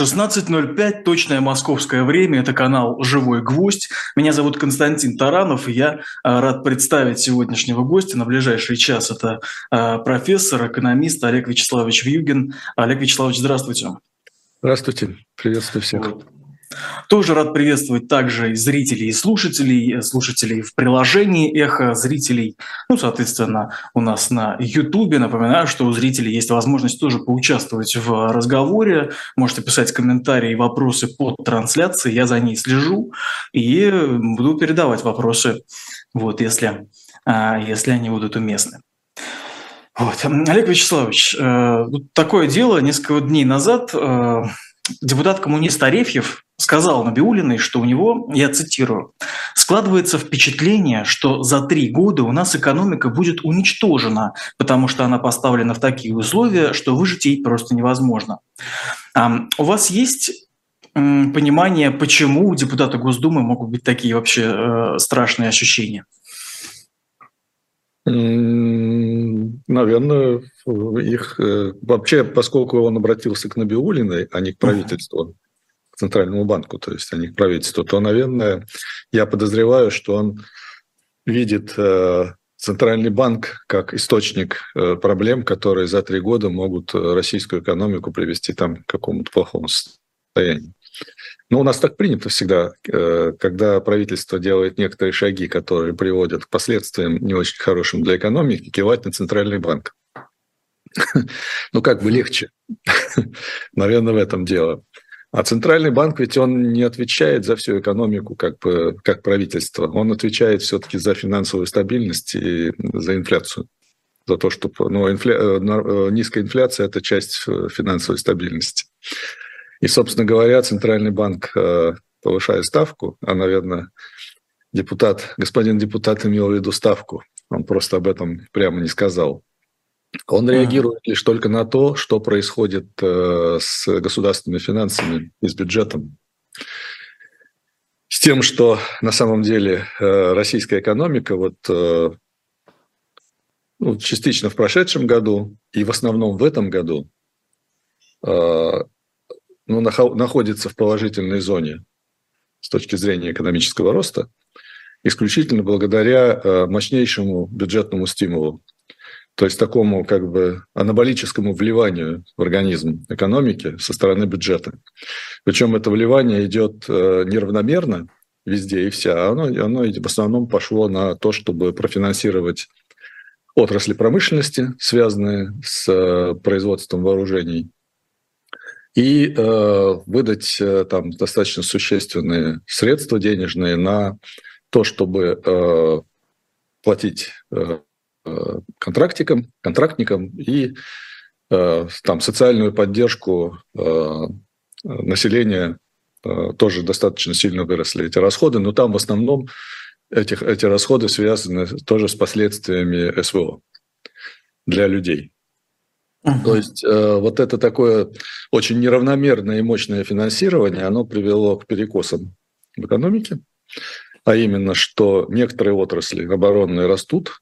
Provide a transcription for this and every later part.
16.05, точное московское время, это канал «Живой гвоздь». Меня зовут Константин Таранов, и я а, рад представить сегодняшнего гостя на ближайший час. Это а, профессор, экономист Олег Вячеславович Вьюгин. Олег Вячеславович, здравствуйте. Здравствуйте, приветствую всех. Вот. Тоже рад приветствовать также и зрителей, и слушателей, э, слушателей в приложении «Эхо», зрителей, ну, соответственно, у нас на Ютубе. Напоминаю, что у зрителей есть возможность тоже поучаствовать в разговоре. Можете писать комментарии и вопросы под трансляцией, я за ней слежу и буду передавать вопросы, вот, если, а, если они будут уместны. Вот. Олег Вячеславович, э, такое дело несколько дней назад э, депутат-коммунист Арефьев сказал Набиулиной, что у него, я цитирую, «складывается впечатление, что за три года у нас экономика будет уничтожена, потому что она поставлена в такие условия, что выжить ей просто невозможно». У вас есть понимание, почему у депутата Госдумы могут быть такие вообще э, страшные ощущения? Наверное, их э, вообще, поскольку он обратился к Набиулиной, а не к правительству, Центральному банку, то есть, а не к правительству, то, наверное, я подозреваю, что он видит э, Центральный банк как источник э, проблем, которые за три года могут российскую экономику привести там к какому-то плохому состоянию. Но у нас так принято всегда, когда правительство делает некоторые шаги, которые приводят к последствиям не очень хорошим для экономики, кивать на Центральный банк. Ну, как бы легче. Наверное, в этом дело. А центральный банк ведь он не отвечает за всю экономику как, бы, как правительство. Он отвечает все-таки за финансовую стабильность и за инфляцию. За то, что ну, инфля... Э, э, низкая инфляция – это часть э, финансовой стабильности. И, собственно говоря, Центральный банк, повышая ставку, а, наверное, депутат, господин депутат имел в виду ставку, он просто об этом прямо не сказал, он реагирует лишь только на то, что происходит э, с государственными финансами и с бюджетом. С тем, что на самом деле э, российская экономика вот э, ну, частично в прошедшем году и в основном в этом году ну, находится в положительной зоне с точки зрения экономического роста, исключительно благодаря мощнейшему бюджетному стимулу то есть такому как бы анаболическому вливанию в организм экономики со стороны бюджета. Причем это вливание идет э, неравномерно везде и вся, а оно, оно в основном пошло на то, чтобы профинансировать отрасли промышленности, связанные с э, производством вооружений, и э, выдать э, там достаточно существенные средства денежные на то, чтобы э, платить э, Э, контрактикам, контрактникам и э, там социальную поддержку э, населения тоже достаточно сильно выросли эти расходы, но там в основном этих, эти расходы связаны тоже с последствиями СВО для людей. Uh-huh. То есть э, вот это такое очень неравномерное и мощное финансирование, оно привело к перекосам в экономике, а именно, что некоторые отрасли оборонные растут,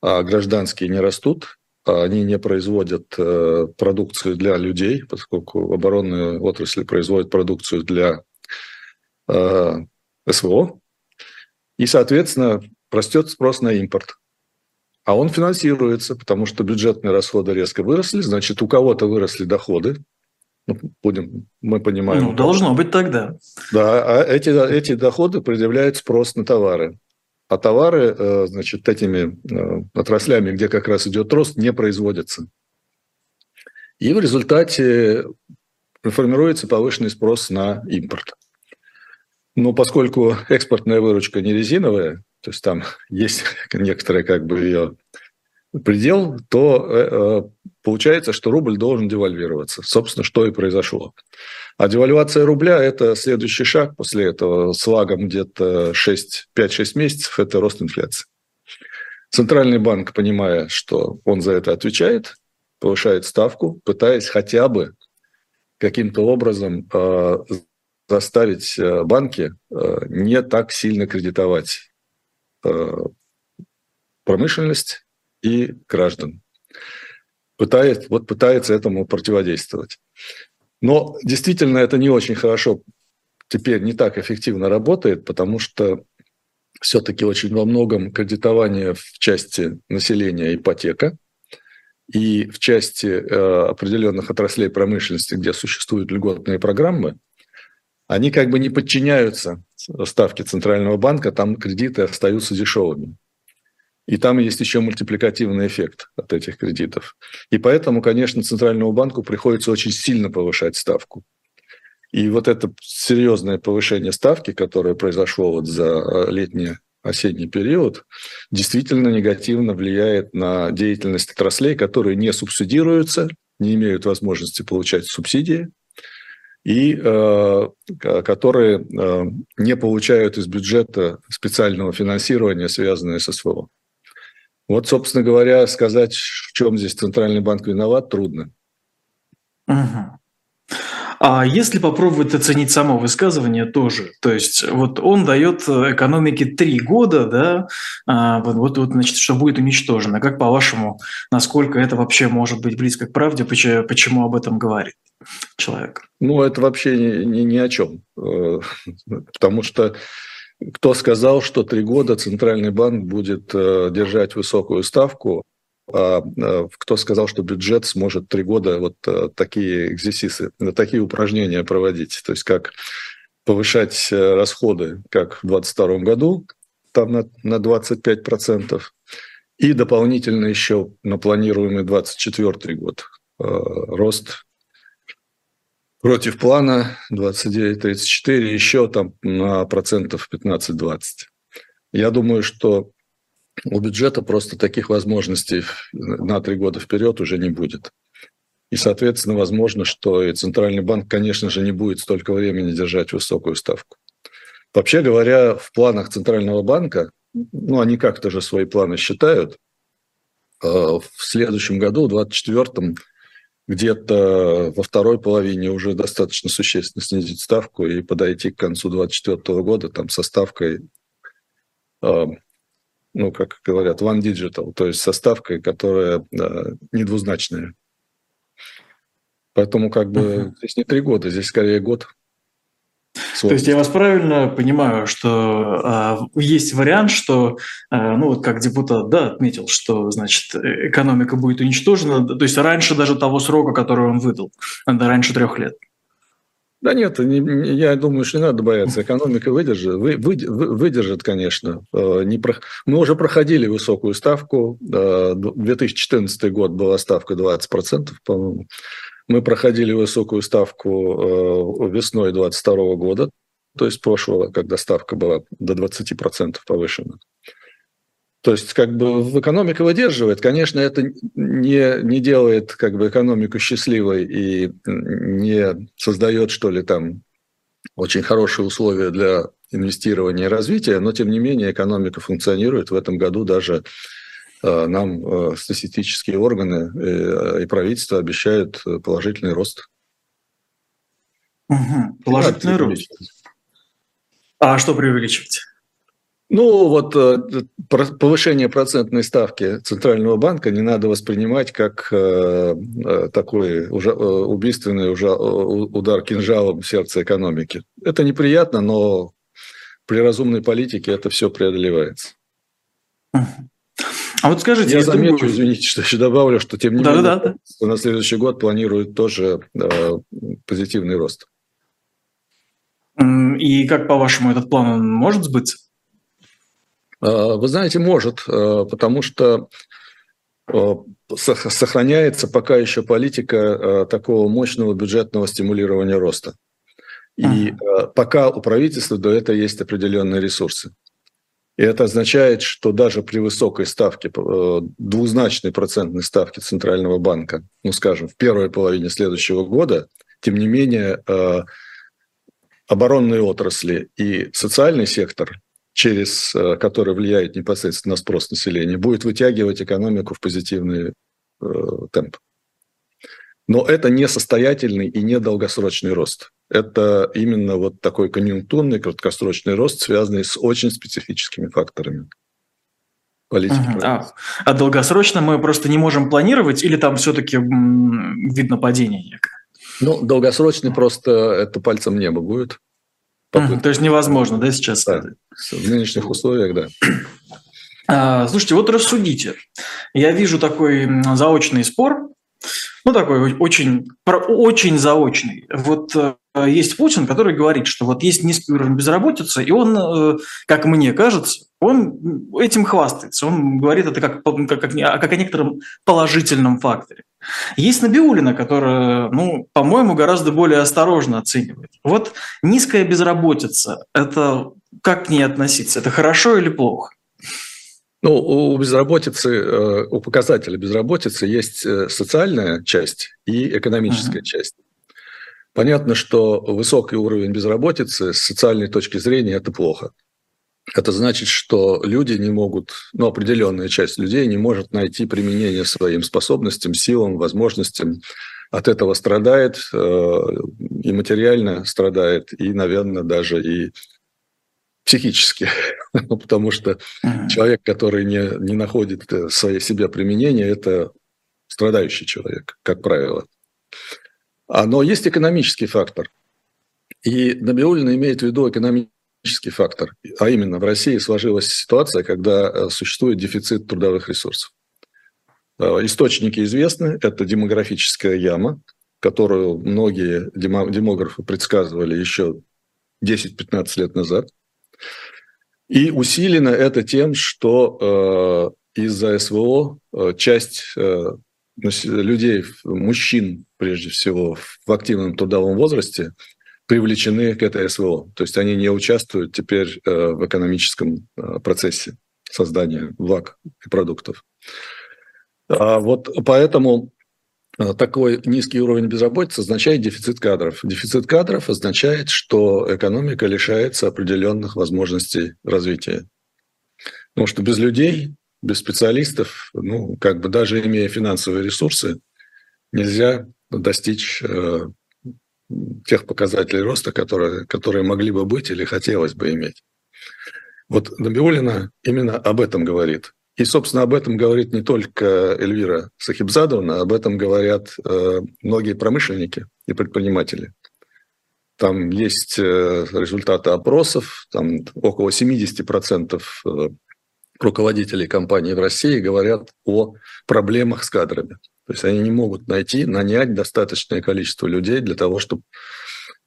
а гражданские не растут, а они не производят э, продукцию для людей, поскольку оборонные отрасли производят продукцию для э, СВО, и, соответственно, растет спрос на импорт. А он финансируется, потому что бюджетные расходы резко выросли, значит, у кого-то выросли доходы, ну, будем, мы понимаем. Ну, должно быть тогда. Да, а эти, эти доходы предъявляют спрос на товары а товары, э, значит, этими э, отраслями, где как раз идет рост, не производятся. И в результате формируется повышенный спрос на импорт. Но поскольку экспортная выручка не резиновая, то есть там есть некоторые как бы ее предел, то э, получается, что рубль должен девальвироваться. Собственно, что и произошло. А девальвация рубля – это следующий шаг после этого с лагом где-то 5-6 месяцев – это рост инфляции. Центральный банк, понимая, что он за это отвечает, повышает ставку, пытаясь хотя бы каким-то образом э, заставить э, банки э, не так сильно кредитовать э, промышленность и граждан. Пытается, вот пытается этому противодействовать. Но действительно это не очень хорошо теперь не так эффективно работает, потому что все-таки очень во многом кредитование в части населения ипотека и в части э, определенных отраслей промышленности, где существуют льготные программы, они как бы не подчиняются ставке Центрального банка, там кредиты остаются дешевыми. И там есть еще мультипликативный эффект от этих кредитов. И поэтому, конечно, Центральному банку приходится очень сильно повышать ставку. И вот это серьезное повышение ставки, которое произошло вот за э, летний осенний период, действительно негативно влияет на деятельность отраслей, которые не субсидируются, не имеют возможности получать субсидии, и э, которые э, не получают из бюджета специального финансирования, связанное с СВО. Вот, собственно говоря, сказать, в чем здесь Центральный банк виноват, трудно. Угу. А если попробовать оценить само высказывание тоже, то есть вот он дает экономике три года, да, а, вот, вот, вот, значит, что будет уничтожено. Как по-вашему, насколько это вообще может быть близко к правде, почему, почему об этом говорит человек? Ну, это вообще ни, ни, ни о чем. Э, потому что кто сказал, что три года Центральный банк будет э, держать высокую ставку, кто сказал, что бюджет сможет три года вот э, такие экзерсисы, такие упражнения проводить, то есть как повышать э, расходы, как в 2022 году, там на, на 25%, и дополнительно еще на планируемый 2024 год рост против плана 29-34, еще там на процентов 15-20. Я думаю, что у бюджета просто таких возможностей на три года вперед уже не будет. И, соответственно, возможно, что и Центральный банк, конечно же, не будет столько времени держать высокую ставку. Вообще говоря, в планах Центрального банка, ну, они как-то же свои планы считают, а, в следующем году, в 2024 где-то во второй половине уже достаточно существенно снизить ставку и подойти к концу 2024 года там со ставкой а, ну, как говорят, one digital, то есть составкой, которая да, не двузначная. Поэтому как бы uh-huh. здесь не три года, здесь скорее год. То есть я вас правильно понимаю, что а, есть вариант, что, а, ну вот как депутат, да, отметил, что, значит, экономика будет уничтожена, то есть раньше даже того срока, который он выдал, да, раньше трех лет. Да нет, не, я думаю, что не надо бояться. Экономика выдержит, вы, вы, выдержит, конечно. Э, не про... Мы уже проходили высокую ставку. 2014 э, год была ставка 20%, по-моему. Мы проходили высокую ставку э, весной 2022 года, то есть прошлого, когда ставка была до 20% повышена. То есть как бы экономика выдерживает. Конечно, это не, не делает как бы экономику счастливой и не создает, что ли, там очень хорошие условия для инвестирования и развития, но тем не менее экономика функционирует. В этом году даже э, нам э, статистические органы э, и правительство обещают положительный рост. Угу, положительный рост. А что преувеличивать? Ну, вот э, повышение процентной ставки Центрального банка не надо воспринимать как э, э, такой убийственный удар кинжалом в сердце экономики. Это неприятно, но при разумной политике это все преодолевается. А вот скажите, я замечу, будет... извините, что еще добавлю, что тем не да, менее да, да. на следующий год планируют тоже э, позитивный рост. И как по-вашему этот план он может сбыться? А, вы знаете, может, а, потому что а, сохраняется пока еще политика такого мощного бюджетного стимулирования роста. И пока у правительства до этого есть определенные ресурсы. И это означает, что даже при высокой ставке, двузначной процентной ставке Центрального банка, ну, скажем, в первой половине следующего года, тем не менее, оборонные отрасли и социальный сектор через э, который влияет непосредственно на спрос населения, будет вытягивать экономику в позитивный э, темп. Но это не состоятельный и не долгосрочный рост. Это именно вот такой конъюнктурный, краткосрочный рост, связанный с очень специфическими факторами политики. А, а долгосрочно мы просто не можем планировать, или там все-таки видно падение некое? Ну, долгосрочный просто это пальцем небо будет. Попытка. То есть невозможно, да, сейчас? Да, в нынешних условиях, да. А, слушайте, вот рассудите. Я вижу такой заочный спор, ну такой очень, очень заочный. Вот э, есть Путин, который говорит, что вот есть низкий уровень безработицы, и он, э, как мне кажется, он этим хвастается. Он говорит это как, как, как, как о некотором положительном факторе. Есть Набиулина, которая, ну, по-моему, гораздо более осторожно оценивает. Вот низкая безработица – это как к ней относиться? Это хорошо или плохо? Ну, у безработицы, э, у показателя безработицы есть э, социальная часть и экономическая uh-huh. часть. Понятно, что высокий уровень безработицы с социальной точки зрения это плохо. Это значит, что люди не могут, ну, определенная часть людей не может найти применение своим способностям, силам, возможностям. От этого страдает э, и материально страдает, и, наверное, даже и психически, потому что человек, который не, не находит э, своей себе применения, это страдающий человек, как правило. А, но есть экономический фактор. И Набиулина имеет в виду экономический фактор. А именно, в России сложилась ситуация, когда э, существует дефицит трудовых ресурсов. Э, источники известны. Это демографическая яма, которую многие демографы предсказывали еще 10-15 лет назад – и усилено это тем, что э, из-за СВО часть людей, мужчин прежде всего, в активном трудовом возрасте привлечены к этой СВО. То есть они не участвуют теперь э, в экономическом э, процессе создания благ и продуктов. А вот поэтому Э, такой низкий уровень безработицы означает дефицит кадров. Дефицит кадров означает, что экономика лишается определенных возможностей развития. Потому что без людей, без специалистов, ну, как бы даже имея финансовые ресурсы, нельзя достичь э, тех показателей роста, которые, которые могли бы быть или хотелось бы иметь. Вот Набиулина именно об этом говорит. И, собственно, об этом говорит не только Эльвира Сахибзадовна, об этом говорят э, многие промышленники и предприниматели. Там есть э, результаты опросов, там около 70% э, руководителей компаний в России говорят о проблемах с кадрами. То есть они не могут найти, нанять достаточное количество людей для того, чтобы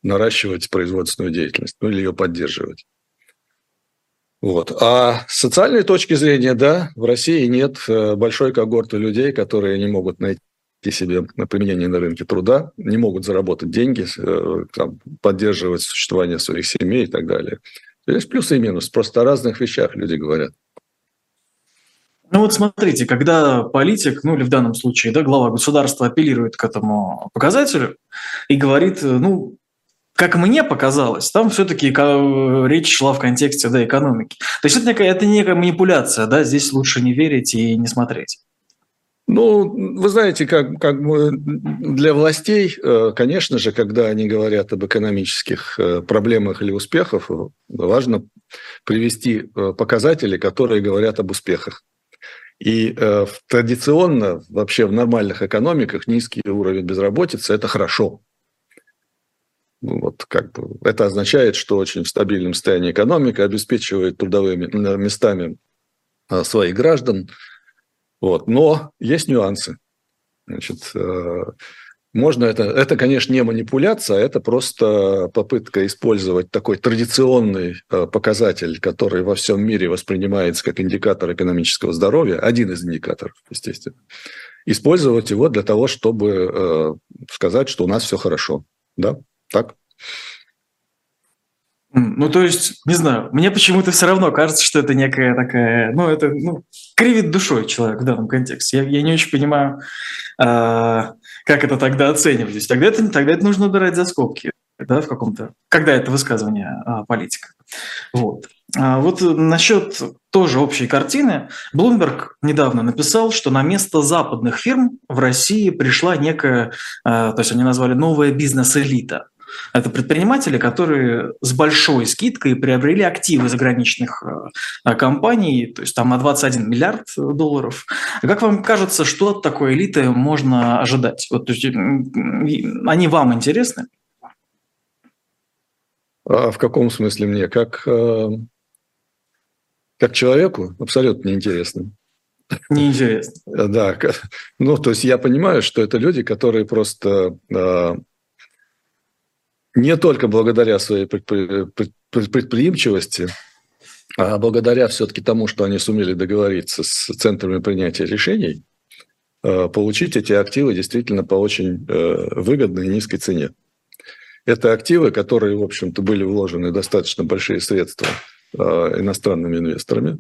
наращивать производственную деятельность, ну или ее поддерживать. Вот. А с социальной точки зрения, да, в России нет э, большой когорты людей, которые не могут найти себе применение на рынке труда, не могут заработать деньги, э, там, поддерживать существование своих семей и так далее. Есть плюсы и минусы, просто о разных вещах люди говорят. Ну вот смотрите, когда политик, ну или в данном случае, да, глава государства апеллирует к этому показателю и говорит, ну, как мне показалось, там все-таки речь шла в контексте да, экономики. То есть это некая, это некая манипуляция, да, здесь лучше не верить и не смотреть. Ну, вы знаете, как, как для властей, э, конечно же, когда они говорят об экономических э, проблемах или успехах, важно привести э, показатели, которые говорят об успехах. И традиционно, вообще в нормальных экономиках, низкий уровень безработицы – это хорошо. Ну, вот как бы это означает, что очень в стабильном состоянии экономика обеспечивает трудовыми местами а, своих граждан. Вот. Но есть нюансы. Значит, э, можно это, это, конечно, не манипуляция, это просто попытка использовать такой традиционный э, показатель, который во всем мире воспринимается как индикатор экономического здоровья, один из индикаторов, естественно, использовать его для того, чтобы э, сказать, что у нас все хорошо. Да? Так? Ну, то есть, не знаю, мне почему-то все равно кажется, что это некая такая, ну, это ну, кривит душой человек в данном контексте. Я, я не очень понимаю, а, как это тогда оценивать. Тогда это, тогда это нужно убирать за скобки, да, в каком-то, когда это высказывание а, политика. Вот. А вот насчет тоже общей картины. Блумберг недавно написал, что на место западных фирм в России пришла некая, а, то есть они назвали новая бизнес-элита – Это предприниматели, которые с большой скидкой приобрели активы заграничных э, компаний, то есть там на 21 миллиард долларов. Как вам кажется, что от такой элиты можно ожидать? Вот, то есть, они вам интересны? А в каком смысле мне? Как, э, как человеку? Абсолютно неинтересно. Неинтересно. Да, ну, то есть я понимаю, что это люди, которые просто э, не только благодаря своей предприимчивости, а благодаря все-таки тому, что они сумели договориться с центрами принятия решений, э, получить эти активы действительно по очень выгодной и низкой цене. Это активы, которые, в общем-то, были вложены достаточно большие средства иностранными инвесторами.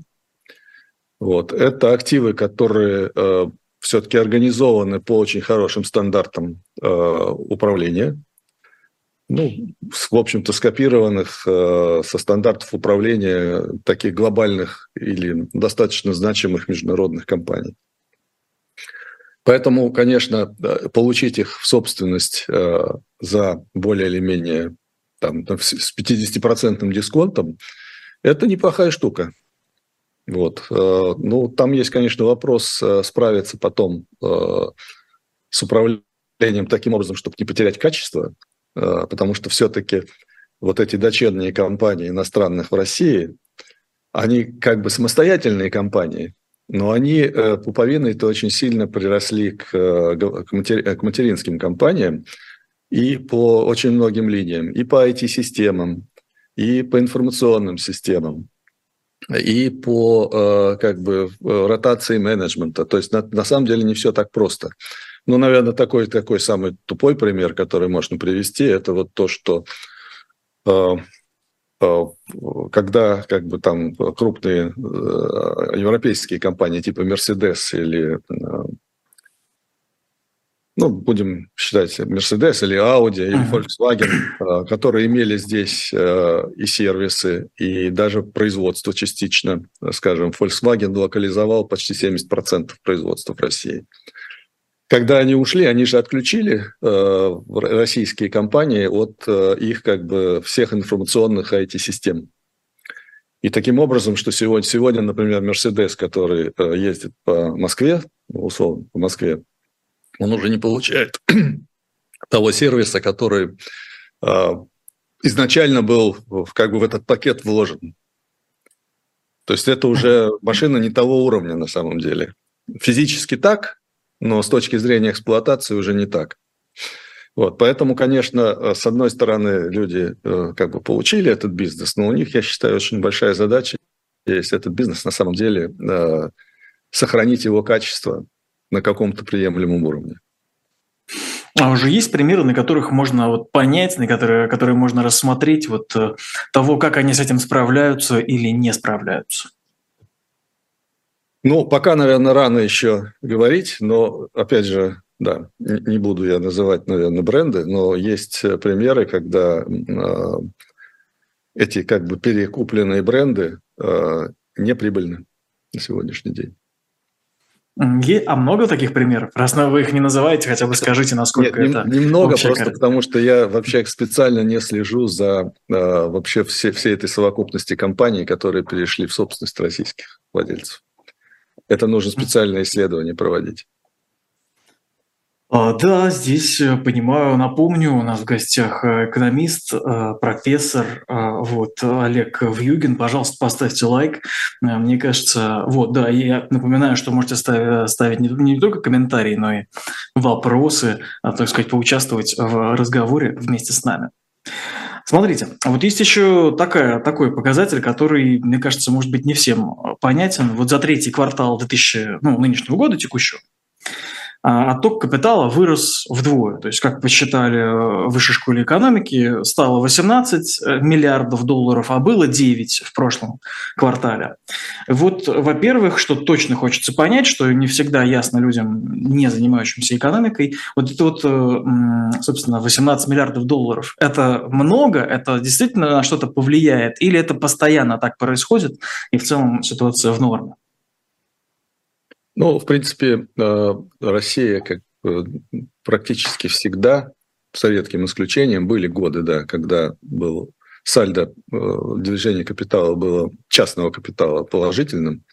Вот. Это активы, которые э, все-таки организованы по очень хорошим стандартам э, управления, ну, в общем-то, скопированных э, со стандартов управления таких глобальных или достаточно значимых международных компаний. Поэтому, конечно, получить их в собственность э, за более или менее там, с 50% дисконтом – это неплохая штука. Вот. Э, ну, там есть, конечно, вопрос э, справиться потом э, с управлением таким образом, чтобы не потерять качество, потому что все-таки вот эти дочерние компании иностранных в России, они как бы самостоятельные компании, но они пуповиной-то очень сильно приросли к, матери, к материнским компаниям и по очень многим линиям, и по IT-системам, и по информационным системам и по э, как бы ротации менеджмента. То есть на, на самом деле не все так просто. Ну, наверное, такой, такой самый тупой пример, который можно привести, это вот то, что э, э, когда как бы там крупные европейские компании типа Mercedes или ну, будем считать, Mercedes или Audi или Volkswagen, uh-huh. которые имели здесь э, и сервисы, и даже производство частично. Скажем, Volkswagen локализовал почти 70% производства в России. Когда они ушли, они же отключили э, российские компании от э, их как бы всех информационных IT-систем. И таким образом, что сегодня, сегодня например, Mercedes, который ездит по Москве, условно, по Москве, он уже не получает того сервиса, который э, изначально был как бы в этот пакет вложен. То есть это уже машина не того уровня на самом деле. Физически так, но с точки зрения эксплуатации уже не так. Вот, поэтому, конечно, с одной стороны, люди э, как бы получили этот бизнес, но у них, я считаю, очень большая задача есть этот бизнес на самом деле э, сохранить его качество, на каком-то приемлемом уровне. А уже есть примеры, на которых можно вот понять, на которые, которые можно рассмотреть вот э, того, как они с этим справляются или не справляются? Ну, пока, наверное, рано еще говорить, но, опять же, да, не буду я называть, наверное, бренды, но есть э, примеры, когда э, эти как бы перекупленные бренды э, неприбыльны на сегодняшний день. А много таких примеров? Раз вы их не называете, хотя бы скажите, насколько Нет, это Немного, просто картина. потому что я вообще специально не слежу за э, вообще все, всей этой совокупности компаний, которые перешли в собственность российских владельцев. Это нужно специальное исследование проводить. А, да, здесь э, понимаю, напомню, у нас в гостях э, экономист, э, профессор, вот, Олег Вьюгин. Пожалуйста, поставьте лайк. Мне кажется, вот, да, я напоминаю, что можете ставить не, не только комментарии, но и вопросы, а, так сказать, поучаствовать в разговоре вместе с нами. Смотрите, вот есть еще такая, такой показатель, который, мне кажется, может быть не всем понятен. Вот за третий квартал 2000, ну, нынешнего года текущего, отток капитала вырос вдвое. То есть, как посчитали э, в высшей школе экономики, стало 18 э, миллиардов долларов, а было 9 в прошлом квартале. Вот, во-первых, что точно хочется понять, что не всегда ясно людям, не занимающимся экономикой, вот это вот, э, собственно, 18 миллиардов долларов, это много, это действительно на что-то повлияет, или это постоянно так происходит, и в целом ситуация в норме? Ну, в принципе, э, Россия как практически всегда с редким исключением, были годы, да, когда был сальдо э, движения капитала было частного капитала положительным.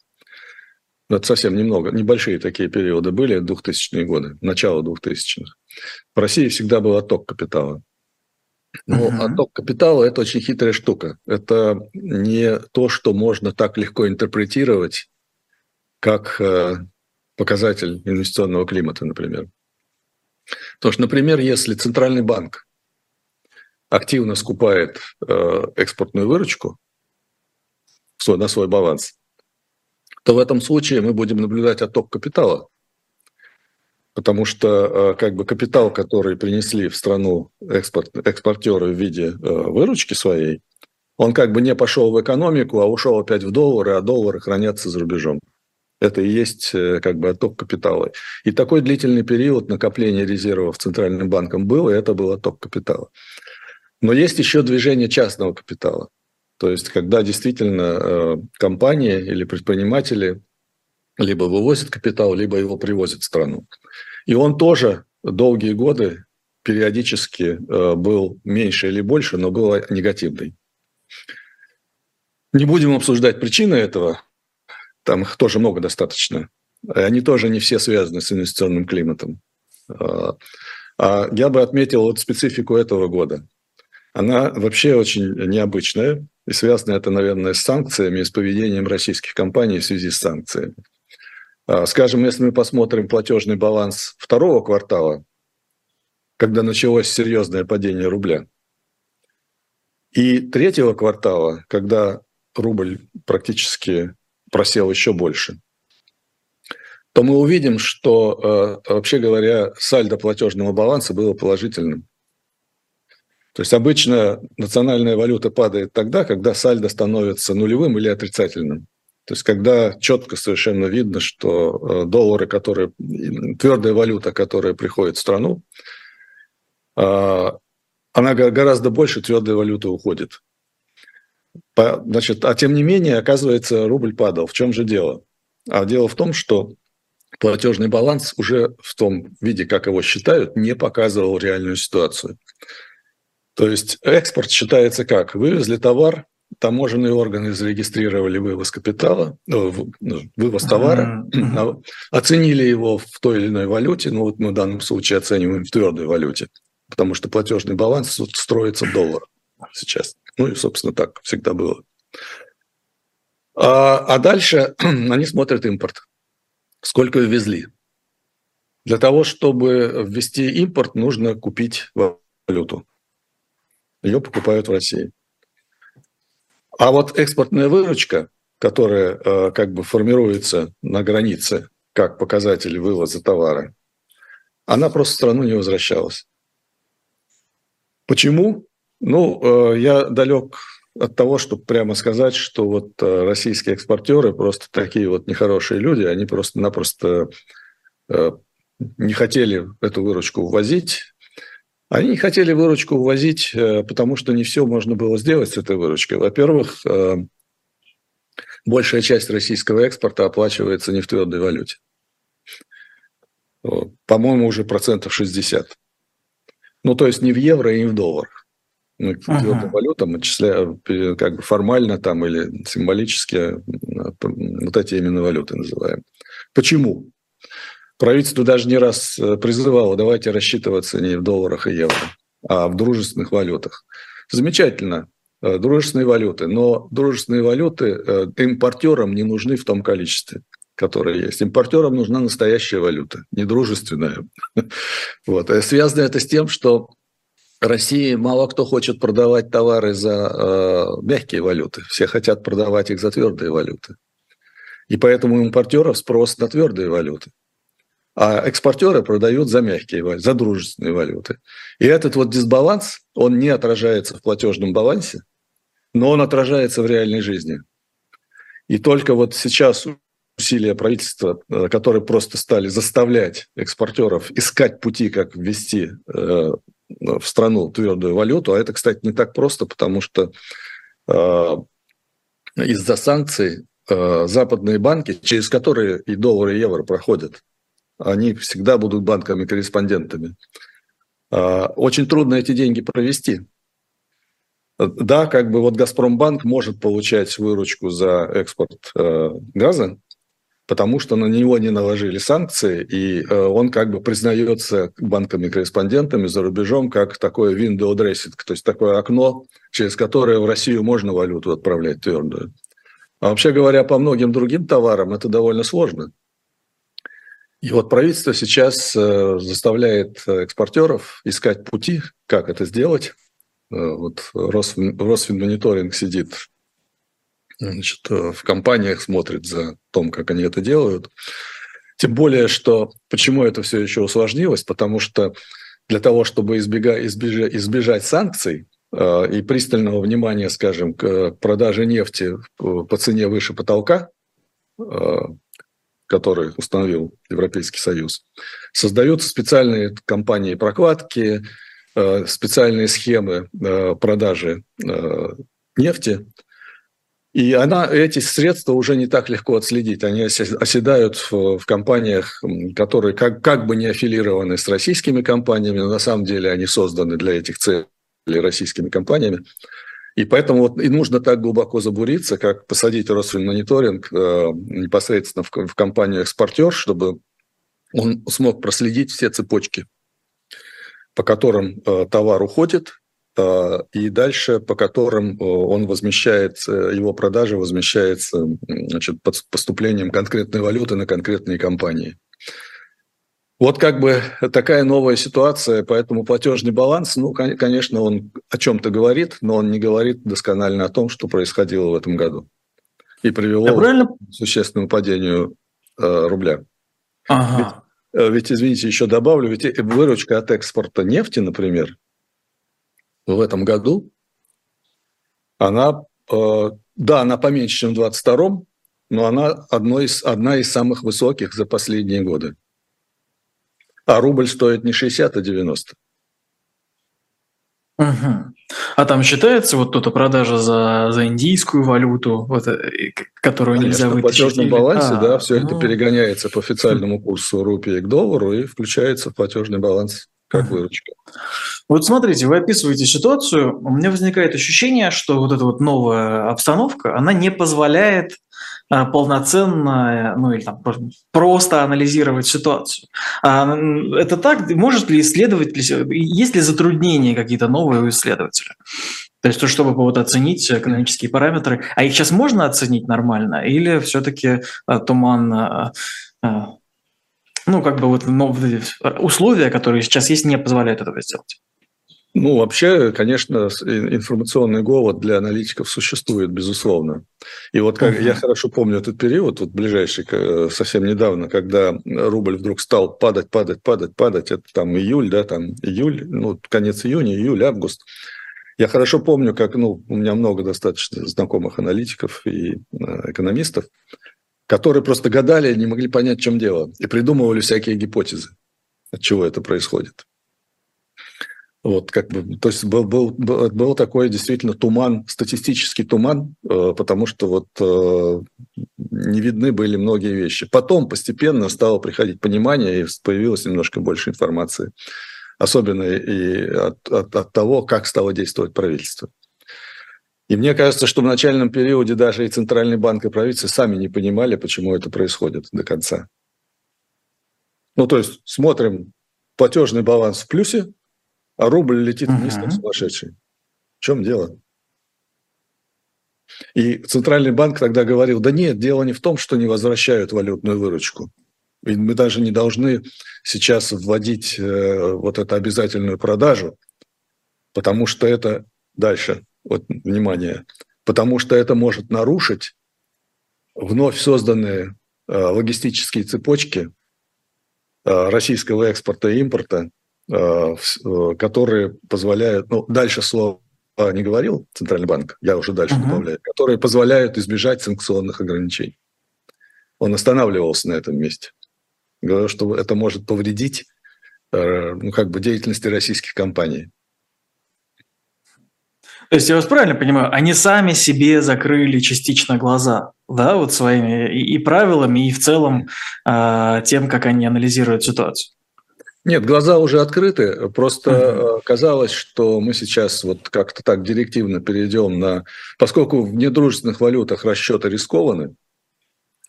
Это совсем немного, небольшие такие периоды были, 2000-е годы, начало 2000-х. В России всегда был отток капитала. Но uh-huh. отток капитала – это очень хитрая штука. Это не то, что можно так легко интерпретировать, как э, показатель инвестиционного климата, например. Потому что, например, если Центральный банк активно скупает э, экспортную выручку на свой баланс, то в этом случае мы будем наблюдать отток капитала. Потому что э, как бы капитал, который принесли в страну экспорт, экспортеры в виде выручки своей, он как бы не пошел в экономику, а ушел опять в доллары, а доллары хранятся за рубежом. Это и есть э, как бы отток капитала. И такой длительный период накопления резервов Центральным банком был, и это был отток капитала. Но есть еще движение частного капитала. То есть, когда действительно э, компания или предприниматели либо вывозят капитал, либо его привозят в страну. И он тоже долгие годы периодически э, был меньше или больше, но был негативный. Не будем обсуждать причины этого, там их тоже много достаточно. Они тоже не все связаны с инвестиционным климатом. А, а я бы отметил вот специфику этого года. Она вообще очень необычная, и связано это, наверное, с санкциями и с поведением российских компаний в связи с санкциями. А, скажем, если мы посмотрим платежный баланс второго квартала, когда началось серьезное падение рубля, и третьего квартала, когда рубль практически просел еще больше, то мы увидим, что, э, вообще говоря, сальдо платежного баланса было положительным. То есть обычно национальная валюта падает тогда, когда сальдо становится нулевым или отрицательным. То есть когда четко совершенно видно, что э, доллары, которые, твердая валюта, которая приходит в страну, э, она гораздо больше твердой валюты уходит. Значит, а тем не менее, оказывается, рубль падал. В чем же дело? А дело в том, что платежный баланс уже в том виде, как его считают, не показывал реальную ситуацию. То есть экспорт считается как? Вывезли товар, таможенные органы зарегистрировали вывоз капитала, ну, ну вывоз товара, mm-hmm. оценили его в той или иной валюте, ну вот мы в данном случае оцениваем в твердой валюте, потому что платежный баланс строится в долларах сейчас. Ну и, собственно, так всегда было. А, а дальше они смотрят импорт. Сколько ввезли. Для того, чтобы ввести импорт, нужно купить валюту. Ее покупают в России. А вот экспортная выручка, которая э, как бы формируется на границе как показатель вывоза товара, она просто в страну не возвращалась. Почему? Ну, э, я далек от того, чтобы прямо сказать, что вот э, российские экспортеры просто такие вот нехорошие люди, они просто-напросто э, не хотели эту выручку ввозить. Они не хотели выручку ввозить, потому что не все можно было сделать с этой выручкой. Во-первых, большая часть российского экспорта оплачивается не в твердой валюте. По-моему, уже процентов 60. Ну, то есть не в евро и не в долларах ну, ага. валютам, отчисляя как бы формально там или символически вот эти именно валюты называем. Почему? Правительство даже не раз э, призывало, давайте рассчитываться не в долларах и евро, а в дружественных валютах. Замечательно, э, дружественные валюты, но дружественные валюты э, импортерам не нужны в том количестве, которое есть. Импортерам нужна настоящая валюта, не дружественная. Вот. Связано это с тем, что России мало кто хочет продавать товары за э, мягкие валюты. Все хотят продавать их за твердые валюты. И поэтому у импортеров спрос на твердые валюты. А экспортеры продают за мягкие валюты, за дружественные валюты. И этот вот дисбаланс, он не отражается в платежном балансе, но он отражается в реальной жизни. И только вот сейчас усилия правительства, э, которые просто стали заставлять экспортеров искать пути, как ввести э, в страну твердую валюту. А это, кстати, не так просто, потому что э, из-за санкций э, западные банки, через которые и доллары, и евро проходят, они всегда будут банками-корреспондентами. Очень трудно эти деньги провести. Да, как бы вот Газпромбанк может получать выручку за экспорт газа, потому что на него не наложили санкции, и э, он как бы признается банками-корреспондентами за рубежом как такое window dressing, то есть такое окно, через которое в Россию можно валюту отправлять твердую. А вообще говоря, по многим другим товарам это довольно сложно. И вот правительство сейчас э, заставляет экспортеров искать пути, как это сделать. Э, вот Росфинмониторинг сидит значит, э, в компаниях смотрит за том, как они это делают. Тем более, что почему это все еще усложнилось, потому что для того, чтобы избегать, избежать, избежать санкций э, и пристального внимания, скажем, к продаже нефти по цене выше потолка, э, который установил Европейский Союз, создаются специальные компании прокладки, э, специальные схемы э, продажи э, нефти, и она, эти средства уже не так легко отследить. Они оседают в, в компаниях, которые как, как бы не аффилированы с российскими компаниями, но на самом деле они созданы для этих целей российскими компаниями. И поэтому вот и нужно так глубоко забуриться, как посадить Росфинмониторинг э, непосредственно в, в компанию «Экспортер», чтобы он смог проследить все цепочки, по которым э, товар уходит, и дальше по которым он возмещает, э, его продажа возмещается значит, поступлением конкретной валюты на конкретные компании. Вот как бы такая новая ситуация, поэтому платежный баланс, ну, конечно, он о чем-то говорит, но он не говорит досконально о том, что происходило в этом году. И привело правильно... к существенному падению э, рубля. Ага. Ведь, э, ведь, извините, еще добавлю, ведь выручка от экспорта нефти, например, в этом году, она, э, да, она поменьше, чем в 22 но она одной из, одна из самых высоких за последние годы. А рубль стоит не 60, а 90. Угу. А там считается вот эта продажа за, за индийскую валюту, вот, э, которую Конечно, нельзя вытащить? в платежном балансе, а, да, все ну... это перегоняется по официальному курсу рупии к доллару и включается в платежный баланс как выручка. Вот смотрите, вы описываете ситуацию, у меня возникает ощущение, что вот эта вот новая обстановка, она не позволяет а, полноценно, ну или там просто анализировать ситуацию. А, это так? Может ли исследователь, есть ли затруднения какие-то новые у исследователя? То есть, то, чтобы вот оценить экономические параметры, а их сейчас можно оценить нормально, или все-таки а, туман ну, как бы вот новые условия, которые сейчас есть, не позволяют этого сделать. Ну, вообще, конечно, информационный голод для аналитиков существует, безусловно. И вот как, uh-huh. я хорошо помню этот период, вот ближайший, совсем недавно, когда рубль вдруг стал падать, падать, падать, падать, это там июль, да, там июль, ну, конец июня, июль, август. Я хорошо помню, как, ну, у меня много достаточно знакомых аналитиков и э, экономистов, которые просто гадали, не могли понять, в чем дело, и придумывали всякие гипотезы, от чего это происходит. Вот, как бы, то есть был, был, был, был такой действительно туман, статистический туман, э, потому что вот э, не видны были многие вещи. Потом постепенно стало приходить понимание, и появилось немножко больше информации, особенно и от, от, от того, как стало действовать правительство. И мне кажется, что в начальном периоде даже и Центральный банк, и правительство сами не понимали, почему это происходит до конца. Ну, то есть смотрим, платежный баланс в плюсе, а рубль летит вниз, как сумасшедший. В чем дело? И Центральный банк тогда говорил, да нет, дело не в том, что не возвращают валютную выручку. И мы даже не должны сейчас вводить э, вот эту обязательную продажу, потому что это дальше вот, внимание, потому что это может нарушить вновь созданные э, логистические цепочки э, российского экспорта и импорта, э, которые позволяют, ну, дальше слово не говорил Центральный банк, я уже дальше uh-huh. добавляю, которые позволяют избежать санкционных ограничений. Он останавливался на этом месте. Говорил, что это может повредить ну, как бы деятельности российских компаний. То есть я вас правильно понимаю, они сами себе закрыли частично глаза, да, вот своими и, и правилами, и в целом э, тем, как они анализируют ситуацию. Нет, глаза уже открыты. Просто uh казалось, что мы сейчас вот как-то так директивно перейдем на... Поскольку в недружественных валютах расчеты рискованы,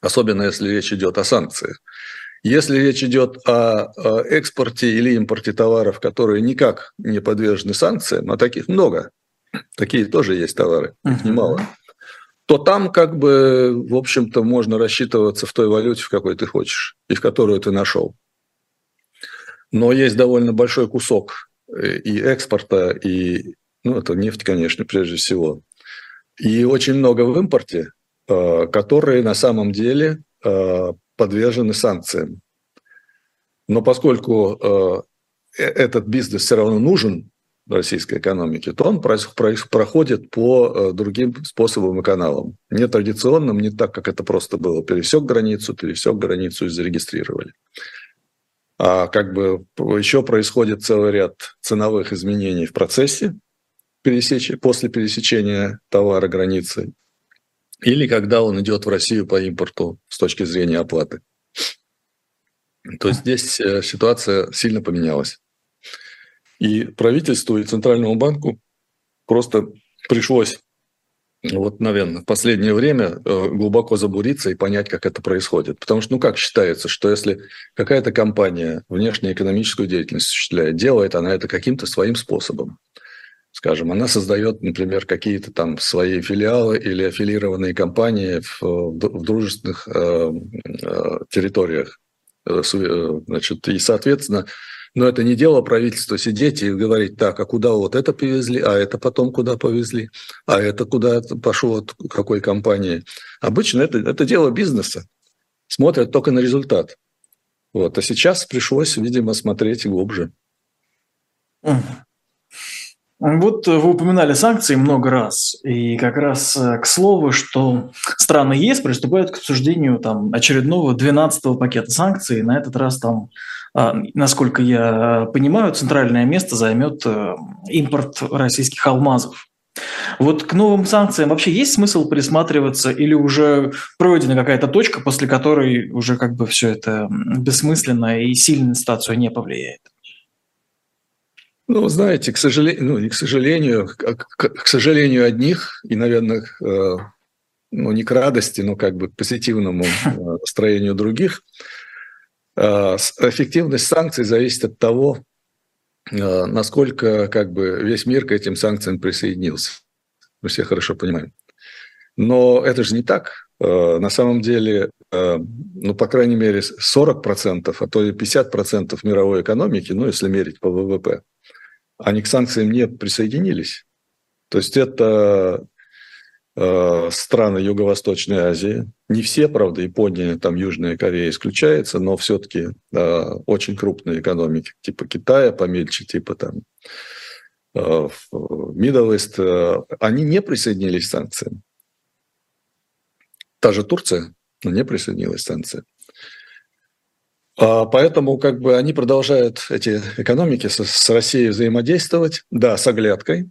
особенно если речь идет о санкциях, если речь идет о экспорте или импорте товаров, которые никак не подвержены санкциям, а таких много, такие тоже есть товары, их немало, то там как бы, в общем-то, можно рассчитываться в той валюте, в какой ты хочешь и в которую ты нашел. Но есть довольно большой кусок э, и экспорта, и, ну, это нефть, конечно, прежде всего, и очень много в импорте, э, которые на самом деле э, подвержены санкциям. Но поскольку этот бизнес все равно нужен российской экономике, то он проходит по другим способам и каналам. Не традиционным, не так, как это просто было. Пересек границу, пересек границу и зарегистрировали а как бы еще происходит целый ряд ценовых изменений в процессе пересечи, после пересечения товара границы или когда он идет в Россию по импорту с точки зрения оплаты. То есть здесь э, ситуация сильно поменялась. И правительству и Центральному банку просто пришлось вот, наверное, в последнее время э, глубоко забуриться и понять, как это происходит. Потому что, ну, как считается, что если какая-то компания внешнеэкономическую деятельность осуществляет, делает она это каким-то своим способом. Скажем, она создает, например, какие-то там свои филиалы или аффилированные компании в, в дружественных э, э, территориях. Э, э, значит, и, соответственно, но это не дело правительства сидеть и говорить, так, а куда вот это повезли, а это потом куда повезли, а это куда пошло, от какой компании. Обычно это, это дело бизнеса. Смотрят только на результат. Вот. А сейчас пришлось, видимо, смотреть глубже. Вот вы упоминали санкции много раз, и как раз э, к слову, что страны ЕС приступают к обсуждению там, очередного 12-го пакета санкций, на этот раз там насколько я понимаю, центральное место займет э, импорт российских алмазов. Вот к новым санкциям вообще есть смысл присматриваться или уже пройдена какая-то точка, после которой уже как бы все это бессмысленно и сильно на ситуацию не повлияет? Ну, знаете, к сожалению, ну, не к сожалению, к, к сожалению одних и, наверное, э, ну, не к радости, но как бы к позитивному э, настроению других – эффективность санкций зависит от того, э, насколько как бы весь мир к этим санкциям присоединился. Мы все хорошо понимаем. Но это же не так. Э, на самом деле, ну, по крайней мере, 40%, а то и 50% мировой экономики, ну, если мерить по ВВП, они к санкциям не присоединились. То есть это Э, страны Юго-Восточной Азии. Не все, правда, Япония, там Южная Корея исключается, но все-таки э, очень крупные экономики, типа Китая, помельче, типа там э, Middle East, э, они не присоединились к санкциям. Та же Турция но не присоединилась к санкциям. А, поэтому как бы они продолжают, эти экономики, с, с Россией взаимодействовать, да, с оглядкой,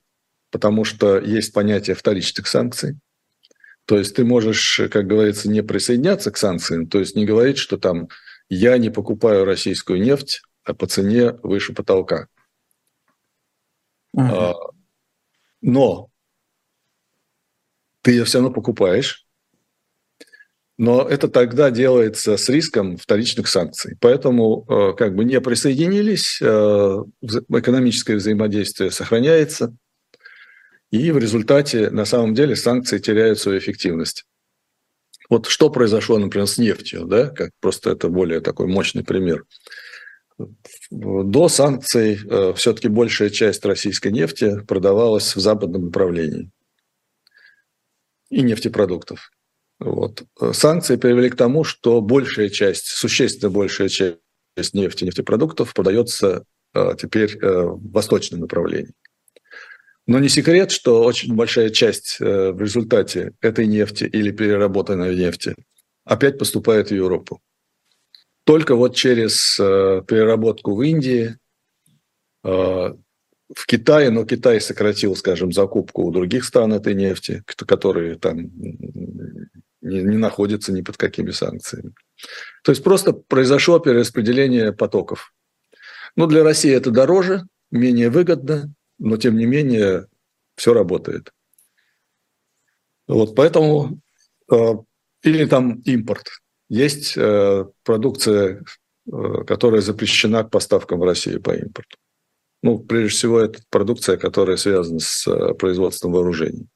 потому что есть понятие вторичных санкций. То есть ты можешь, как говорится, не присоединяться к санкциям, то есть не говорить, что там я не покупаю российскую нефть а по цене выше потолка. Uh-huh. Но ты ее все равно покупаешь, но это тогда делается с риском вторичных санкций. Поэтому э, как бы не присоединились, э, экономическое взаимодействие сохраняется – и в результате, на самом деле, санкции теряют свою эффективность. Вот что произошло, например, с нефтью, да, как просто это более такой мощный пример. До санкций э, все-таки большая часть российской нефти продавалась в западном направлении и нефтепродуктов. Вот. Санкции привели к тому, что большая часть, существенно большая часть нефти и нефтепродуктов продается э, теперь э, в восточном направлении. Но не секрет, что очень большая часть э, в результате этой нефти или переработанной нефти опять поступает в Европу. Только вот через э, переработку в Индии, э, в Китае, но Китай сократил, скажем, закупку у других стран этой нефти, которые там не, находятся ни под какими санкциями. То есть просто произошло перераспределение потоков. Ну, для России это дороже, менее выгодно, но тем не менее все работает. Вот поэтому э, или там импорт. Есть э, продукция, э, которая запрещена к поставкам в Россию по импорту. Ну, прежде всего, это продукция, которая связана с производством вооружений.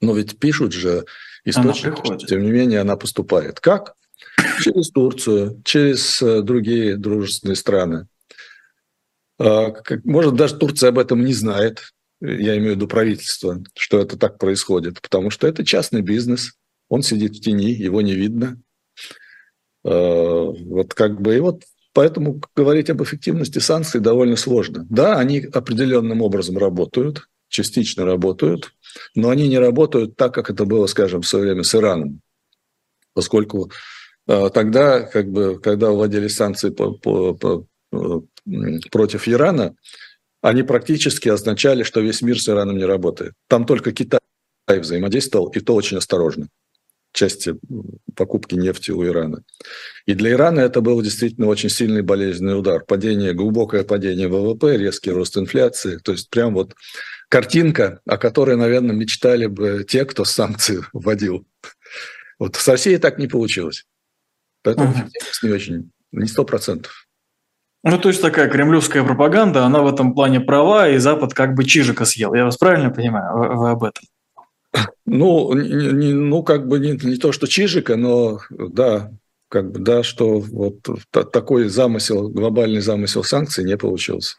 Но ведь пишут же источники, тем не менее она поступает. Как? Через Турцию, через другие дружественные страны. А, может, даже Турция об этом не знает, я имею в виду правительство, что это так происходит, потому что это частный бизнес, он сидит в тени, его не видно. А, вот как бы, и вот поэтому говорить об эффективности санкций довольно сложно. Да, они определенным образом работают, частично работают, но они не работают так, как это было, скажем, в свое время с Ираном, поскольку а, тогда, как бы, когда вводились санкции по, по, по, против Ирана, они практически означали, что весь мир с Ираном не работает. Там только Китай взаимодействовал, и то очень осторожно части покупки нефти у Ирана. И для Ирана это был действительно очень сильный болезненный удар. Падение, глубокое падение ВВП, резкий рост инфляции. То есть прям вот картинка, о которой, наверное, мечтали бы те, кто санкции вводил. Вот с Россией так не получилось. Поэтому угу. не очень, не сто процентов. Ну, то есть такая кремлевская пропаганда, она в этом плане права, и Запад как бы чижика съел. Я вас правильно понимаю? Вы, вы об этом? Ну, не, ну как бы не, не то, что чижика, но да, как бы да, что вот такой замысел, глобальный замысел санкций не получился.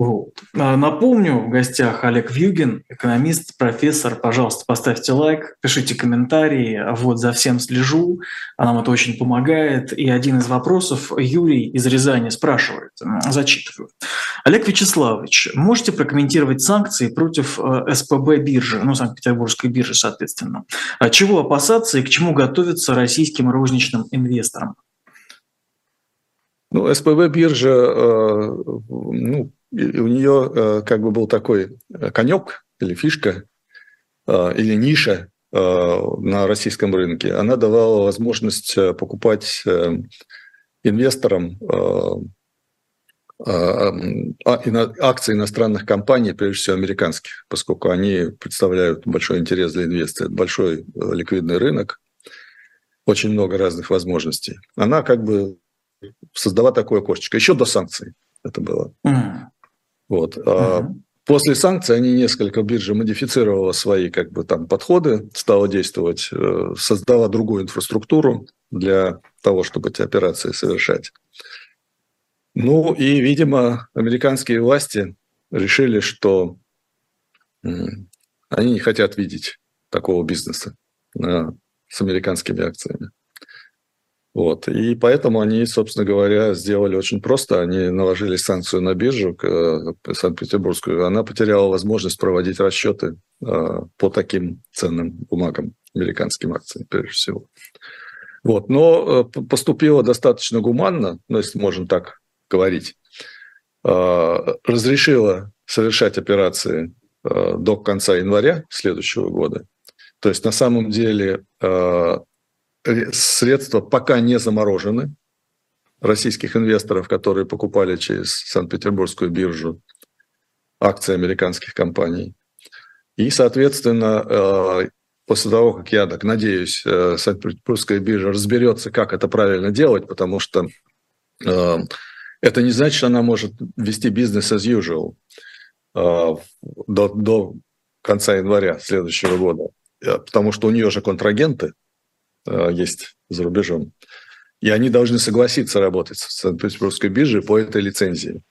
Вот. А, напомню, в гостях Олег Вьюгин, экономист, профессор. Пожалуйста, поставьте лайк, пишите комментарии. Вот за всем слежу, а нам это очень помогает. И один из вопросов Юрий из Рязани спрашивает, зачитываю. Олег Вячеславович, можете прокомментировать санкции против э, СПБ биржи, ну, Санкт-Петербургской биржи, соответственно. А чего опасаться и к чему готовиться российским розничным инвесторам? Ну, СПБ биржа, э, ну, у нее э, как бы был такой э, конек или фишка, э, или ниша на российском рынке. Она давала возможность покупать инвесторам а, акции иностранных компаний, прежде всего американских, поскольку они представляют большой интерес для инвесторов. Это большой ликвидный рынок, очень много разных возможностей. Она как бы создала такое окошечко. Еще до санкций это было. Mm. Вот. Uh-huh. После санкций они несколько биржа модифицировала свои как бы, там, подходы, стала действовать, э, создала другую инфраструктуру для того, чтобы эти операции совершать. Ну и, видимо, американские власти решили, что они не хотят видеть такого бизнеса с американскими акциями. Вот. И поэтому они, собственно говоря, сделали очень просто. Они наложили санкцию на биржу э, Санкт-Петербургскую. Она потеряла возможность проводить расчеты э, по таким ценным бумагам, американским акциям, прежде всего. Вот. Но э, поступило достаточно гуманно, ну, если можно так говорить. Разрешила совершать операции до конца января следующего года. То есть на самом деле средства пока не заморожены российских инвесторов, которые покупали через Санкт-Петербургскую биржу акции американских компаний. И, соответственно, э, после того, как я так надеюсь, э, Санкт-Петербургская биржа разберется, как это правильно делать, потому что э, это не значит, что она может вести бизнес as usual до, до конца января следующего года, потому что у нее же контрагенты – Э, есть за рубежом. И они должны согласиться работать с Санкт-Петербургской биржей по этой лицензии.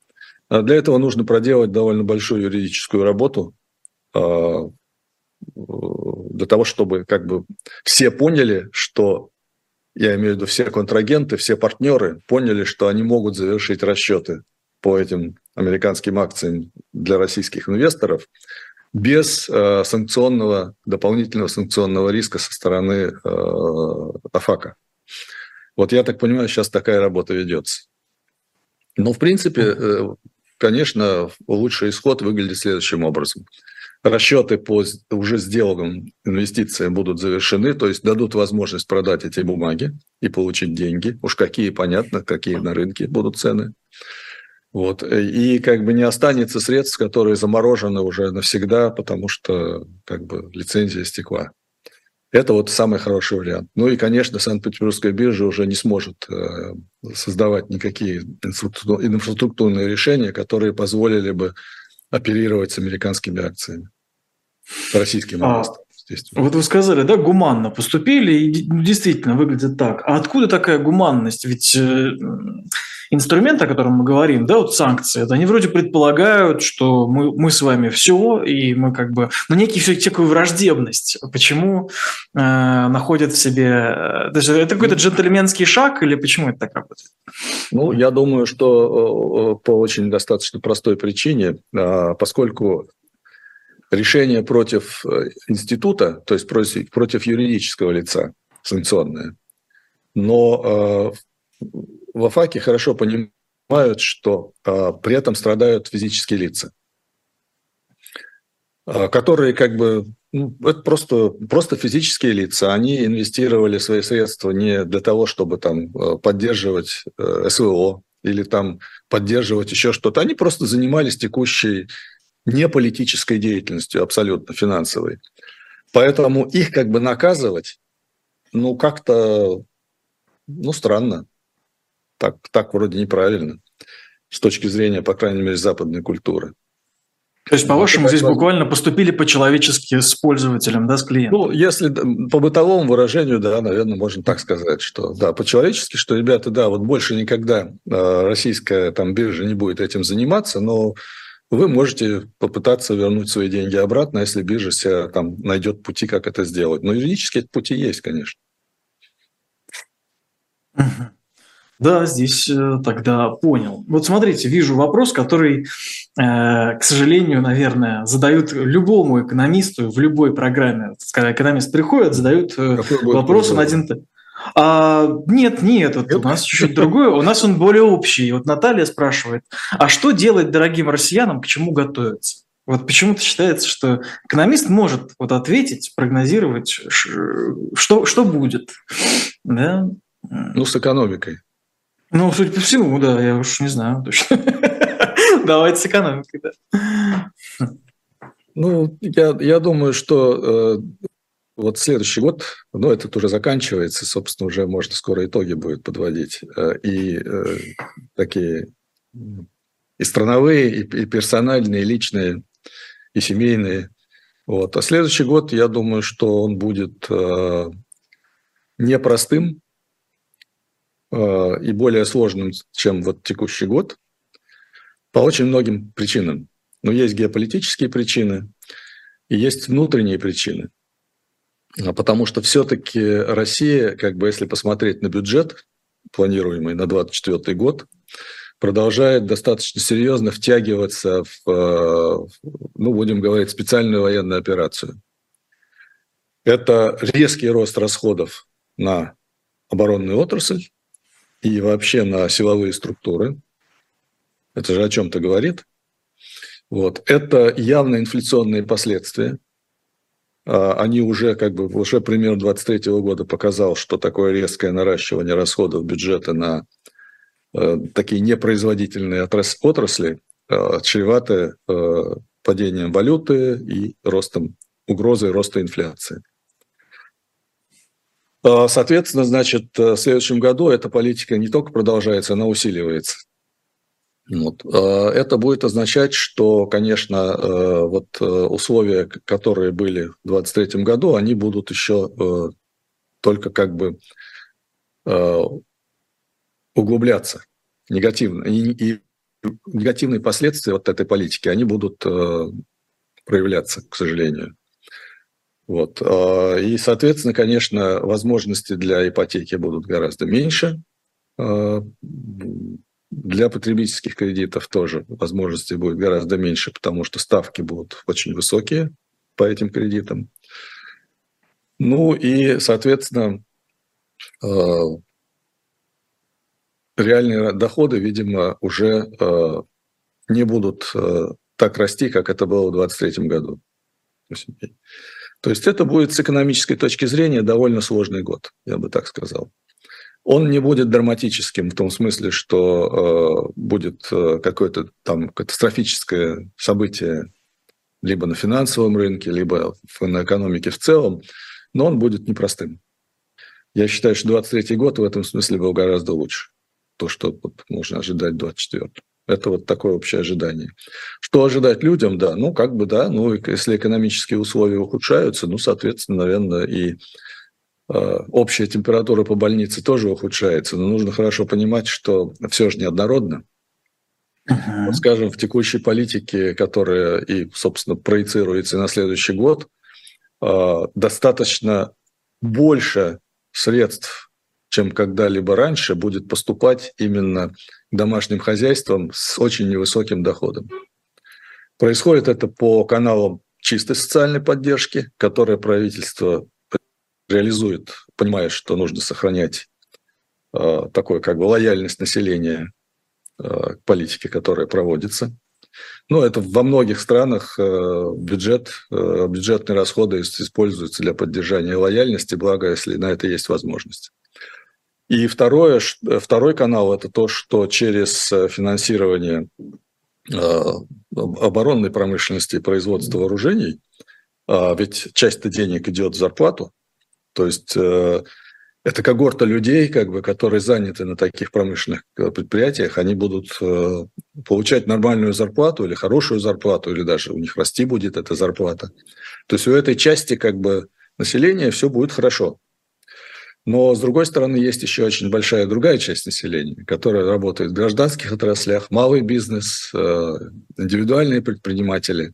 А для этого нужно проделать довольно большую юридическую работу э, для того, чтобы как бы все поняли, что я имею в виду все контрагенты, все партнеры поняли, что они могут завершить расчеты по этим американским акциям для российских инвесторов без э, санкционного, дополнительного санкционного риска со стороны э, АФАКа. Вот я так понимаю, сейчас такая работа ведется. Но, в принципе, э, конечно, лучший исход выглядит следующим образом. расчеты по уже сделанным инвестициям будут завершены, то есть дадут возможность продать эти бумаги и получить деньги. Уж какие, понятно, какие на рынке будут цены. Вот. И как бы не останется средств, которые заморожены уже навсегда, потому что как бы лицензия стекла. Это вот самый хороший вариант. Ну и, конечно, Санкт-Петербургская биржа уже не сможет э, создавать никакие инфраструктурные решения, которые позволили бы оперировать с американскими акциями, российским а, Вот вы сказали, да, гуманно поступили, и действительно выглядит так. А откуда такая гуманность? Ведь э, инструмент, о котором мы говорим, да, вот санкции, они вроде предполагают, что мы, мы с вами все, и мы как бы, ну, некий все такую враждебность. Почему э, находят в себе, э, даже это какой-то джентльменский шаг, или почему это так работает? Ну, я думаю, что э, по очень достаточно простой причине, а, поскольку решение против э, института, то есть против, против юридического лица санкционное, но в АФАКе хорошо понимают, что а, при этом страдают физические лица, а, которые как бы ну, это просто, просто физические лица. Они инвестировали свои средства не для того, чтобы там а, поддерживать э, СВО или там поддерживать еще что-то. Они просто занимались текущей не политической деятельностью, абсолютно финансовой. Поэтому их как бы наказывать, ну, как-то, ну, странно так, так вроде неправильно с точки зрения, по крайней мере, западной культуры. То есть, по-вашему, здесь буквально поступили по-человечески с пользователем, да, с клиентом? Ну, если по бытовому выражению, да, наверное, можно так сказать, что да, по-человечески, что, ребята, да, вот больше никогда а, российская там биржа не будет этим заниматься, но вы можете попытаться вернуть свои деньги обратно, если биржа себя там найдет пути, как это сделать. Но юридически эти пути есть, конечно. Да, здесь э, тогда понял. Вот смотрите, вижу вопрос, который, э, к сожалению, наверное, задают любому экономисту в любой программе. Когда экономист приходит, задают э, вопрос, он один... А, нет, нет, вот у нас чуть-чуть другое. У нас он более общий. Вот Наталья спрашивает, а что делать дорогим россиянам, к чему готовиться? Вот почему-то считается, что экономист может вот ответить, прогнозировать, что, что будет. Да? Ну, с экономикой. Ну, судя по всему, да, я уж не знаю точно. Давайте с экономикой, да. Ну, я, я думаю, что э, вот следующий год, ну, этот уже заканчивается, собственно, уже можно скоро итоги будет подводить. Э, и э, такие и страновые, и, персональные, и личные, и семейные. Вот. А следующий год, я думаю, что он будет э, непростым, и более сложным, чем вот текущий год, по очень многим причинам. Но есть геополитические причины и есть внутренние причины. А потому что все-таки Россия, как бы если посмотреть на бюджет, планируемый на 2024 год, продолжает достаточно серьезно втягиваться в, э, ну, будем говорить, специальную военную операцию. Это резкий рост расходов на оборонную отрасль, и вообще на силовые структуры. Это же о чем-то говорит. Вот. Это явно инфляционные последствия. А, они уже, как бы, уже пример 23 года показал, что такое резкое наращивание расходов бюджета на э, такие непроизводительные отрасли э, чреваты э, падением валюты и ростом угрозой роста инфляции. А, соответственно, значит, в следующем году эта политика не только продолжается, она усиливается. Вот. А, это будет означать, что, конечно, э, вот э, условия, которые были в 2023 году, они будут еще только как бы углубляться негативно. И, негативные последствия вот этой политики, они будут проявляться, к сожалению. Вот. И, соответственно, конечно, возможности для ипотеки будут гораздо меньше. Для потребительских кредитов тоже возможностей будет гораздо меньше, потому что ставки будут очень высокие по этим кредитам. Ну и, соответственно, а, реальные доходы, видимо, уже не будут так расти, как это было в 2023 году. 8 дней. То есть это будет с экономической точки зрения довольно сложный год, я бы так сказал. Он не будет драматическим в том смысле, что э, будет э, какое-то там катастрофическое событие либо на финансовом рынке, либо на экономике в целом, но он будет непростым. Я считаю, что 23 год в этом смысле был гораздо лучше. То, что можно ожидать 24 это вот такое общее ожидание. Что ожидать людям, да, ну, как бы, да, ну, если экономические условия ухудшаются, ну, соответственно, наверное, и общая температура по больнице тоже ухудшается. Но нужно хорошо понимать, что все же неоднородно. Uh-huh. Вот, скажем, в текущей политике, которая и, собственно, проецируется на следующий год, э, достаточно больше средств чем когда-либо раньше, будет поступать именно домашним хозяйствам с очень невысоким доходом. Происходит это по каналам чистой социальной поддержки, которые правительство реализует, понимая, что нужно сохранять э, такое как бы лояльность населения э, к политике, которая проводится. Но это во многих странах э, бюджет, э, бюджетные расходы используются для поддержания лояльности, благо, если на это есть возможность. И второе, второй канал – это то, что через э, финансирование э, оборонной промышленности и производства вооружений, а ведь часть денег идет в зарплату, то есть э, это когорта людей, как бы, которые заняты на таких промышленных предприятиях, они будут получать нормальную зарплату или хорошую зарплату, или даже у них расти будет эта зарплата. То есть у этой части как бы, населения все будет хорошо. Но, с другой стороны, есть еще очень большая другая часть населения, которая работает в гражданских отраслях, малый бизнес, э, индивидуальные предприниматели.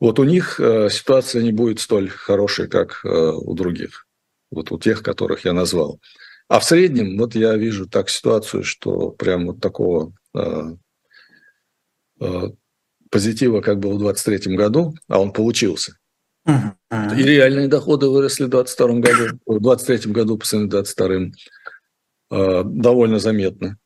Вот у них э, ситуация не будет столь хорошей, как э, у других, вот у тех, которых я назвал. А в среднем, вот я вижу так ситуацию, что прям вот такого позитива, как был в 2023 году, а он получился, и реальные доходы выросли в 2022 году, в 2023 году по сравнению с 2022 довольно заметно.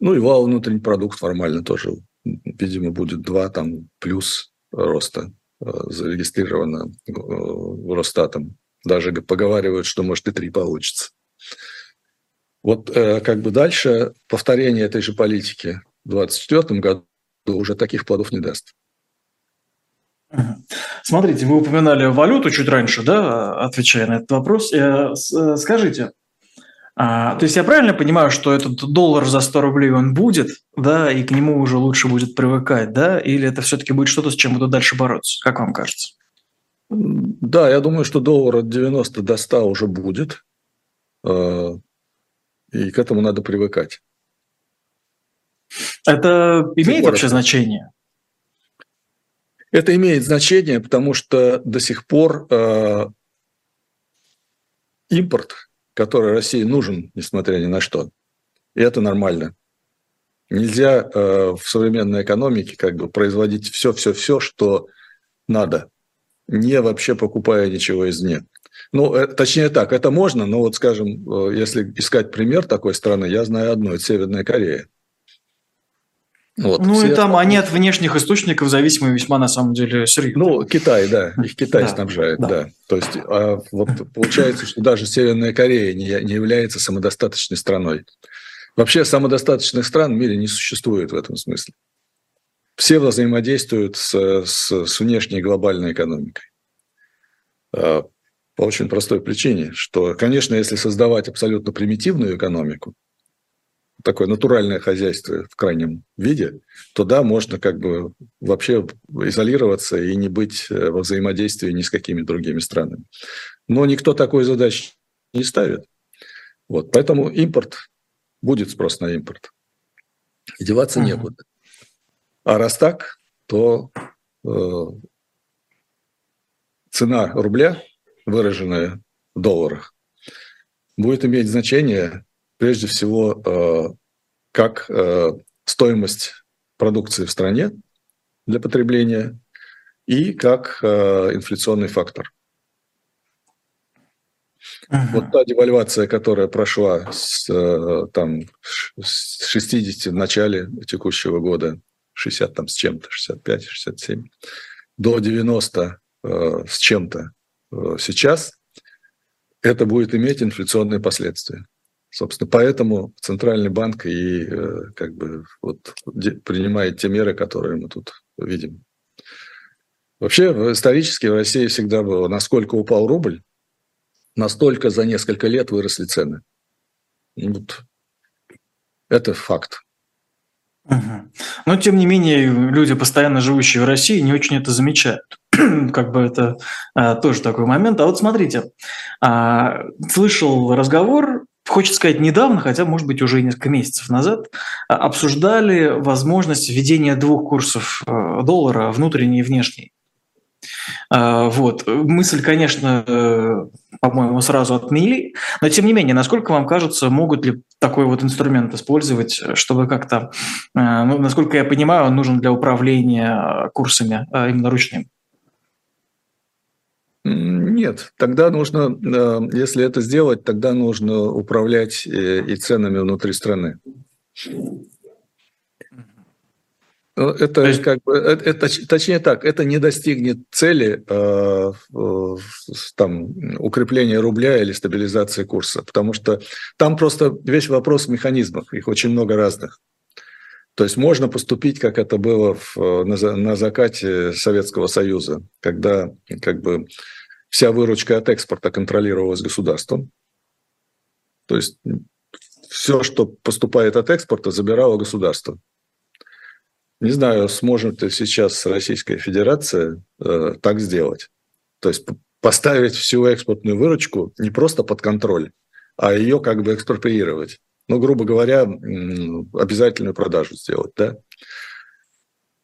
Ну и вал внутренний продукт формально тоже, видимо, будет 2 там плюс роста э, зарегистрировано э, Росстатом. Даже поговаривают, что может и 3 получится. Вот э, как бы дальше повторение этой же политики в 2024 году уже таких плодов не даст. Смотрите, вы упоминали валюту чуть раньше, да, отвечая на этот вопрос. Э, э, скажите, а, то есть я правильно понимаю, что этот доллар за 100 рублей он будет, да, и к нему уже лучше будет привыкать, да, или это все-таки будет что-то, с чем буду дальше бороться? Как вам кажется? Да, я думаю, что доллар от 90 до 100 уже будет, э, и к этому надо привыкать. Это имеет вообще значение? Это имеет значение, потому что до сих пор э, импорт, который России нужен, несмотря ни на что, и это нормально. Нельзя э, в современной экономике как бы производить все-все-все, что надо, не вообще покупая ничего извне. Ну, э, точнее так, это можно, но вот, скажем, э, если искать пример такой страны, я знаю одну, это Северная Корея. Вот, ну все... и там они от внешних источников зависимы весьма на самом деле серьезно. Ну, Китай, да, их Китай снабжает, да. То есть а, вот получается, что даже Северная Корея не, не является самодостаточной страной. Вообще самодостаточных стран в мире не существует в этом смысле. Все взаимодействуют с, с, с внешней глобальной экономикой. А, по очень простой причине, что, конечно, если создавать абсолютно примитивную экономику, такое натуральное хозяйство в крайнем виде, то да, можно как бы вообще изолироваться и не быть э, во взаимодействии ни с какими другими странами. Но никто такой задачи не ставит. Вот, поэтому импорт, будет спрос на импорт. И деваться uh-huh. некуда. А раз так, то э, цена рубля, выраженная в долларах, будет иметь значение прежде всего э, как э, стоимость продукции в стране для потребления и как э, инфляционный фактор. Uh-huh. Вот та девальвация, которая прошла с, там, с 60 в начале текущего года, 60 там с чем-то, 65, 67, до 90 э, с чем-то э, сейчас, это будет иметь инфляционные последствия. Собственно, поэтому Центральный банк и э, как бы вот принимает те меры, которые мы тут видим. Вообще, исторически в России всегда было, насколько упал рубль, настолько за несколько лет выросли цены. Вот. Это факт. Но, тем не менее, люди, постоянно живущие в России, не очень это замечают. как бы это а, тоже такой момент. А вот смотрите, а, слышал разговор, хочется сказать недавно, хотя, может быть, уже несколько месяцев назад, а, обсуждали возможность введения двух курсов а, доллара, внутренний и внешний. А, вот. Мысль, конечно, э, по-моему, сразу отменили, но тем не менее, насколько вам кажется, могут ли такой вот инструмент использовать, чтобы как-то, э, ну, насколько я понимаю, он нужен для управления курсами именно ручным? Нет, тогда нужно, э, если это сделать, тогда нужно управлять и ценами внутри страны. Ну, это есть... как бы, это, это, точнее так, это не достигнет цели э, там, укрепления рубля или стабилизации курса, потому что там просто весь вопрос механизмов, их очень много разных. То есть можно поступить, как это было в, на, на закате Советского Союза, когда как бы вся выручка от экспорта контролировалась государством. То есть все, что поступает от экспорта, забирало государство. Не знаю, сможет ли сейчас Российская Федерация э, так сделать. То есть поставить всю экспортную выручку не просто под контроль, а ее как бы экспроприировать. Ну, грубо говоря, обязательную продажу сделать, да?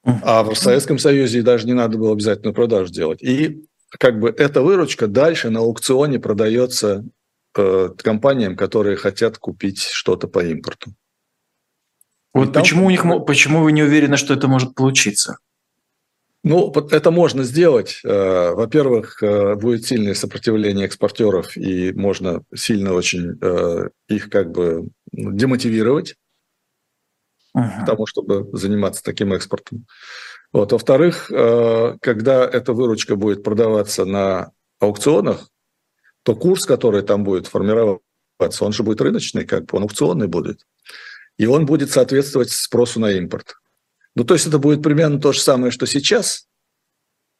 А в Советском Союзе даже не надо было обязательную продажу делать. И как бы эта выручка дальше на аукционе продается э, компаниям, которые хотят купить что-то по импорту. Вот почему, у них, почему вы не уверены, что это может получиться? Ну, это можно сделать. Э, во-первых, э, будет сильное сопротивление экспортеров, и можно сильно очень э, их как бы демотивировать uh-huh. к тому, чтобы заниматься таким экспортом. Вот. Во-вторых, когда эта выручка будет продаваться на аукционах, то курс, который там будет формироваться, он же будет рыночный, как бы он аукционный будет и он будет соответствовать спросу на импорт. Ну, то есть это будет примерно то же самое, что сейчас,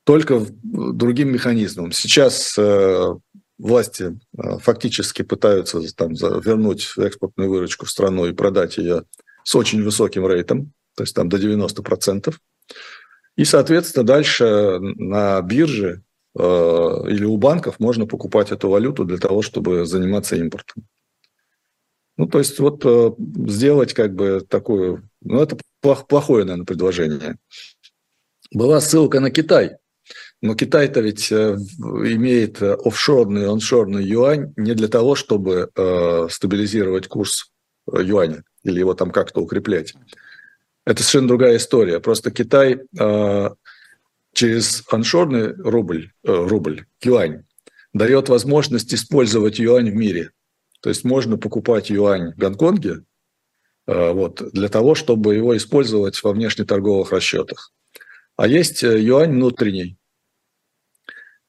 только другим механизмом. Сейчас э, власти э, фактически пытаются там, вернуть экспортную выручку в страну и продать ее с очень высоким рейтом, то есть там до 90%. И, соответственно, дальше на бирже э, или у банков можно покупать эту валюту для того, чтобы заниматься импортом. Ну, то есть вот э, сделать как бы такую, ну, это плохое, наверное, предложение. Была ссылка на Китай, но Китай-то ведь э, имеет офшорный, оншорный юань не для того, чтобы э, стабилизировать курс юаня или его там как-то укреплять. Это совершенно другая история. Просто Китай через оншорный рубль, рубль, юань, дает возможность использовать юань в мире – то есть можно покупать юань в Гонконге э, вот, для того, чтобы его использовать во внешнеторговых расчетах. А есть э, юань внутренний.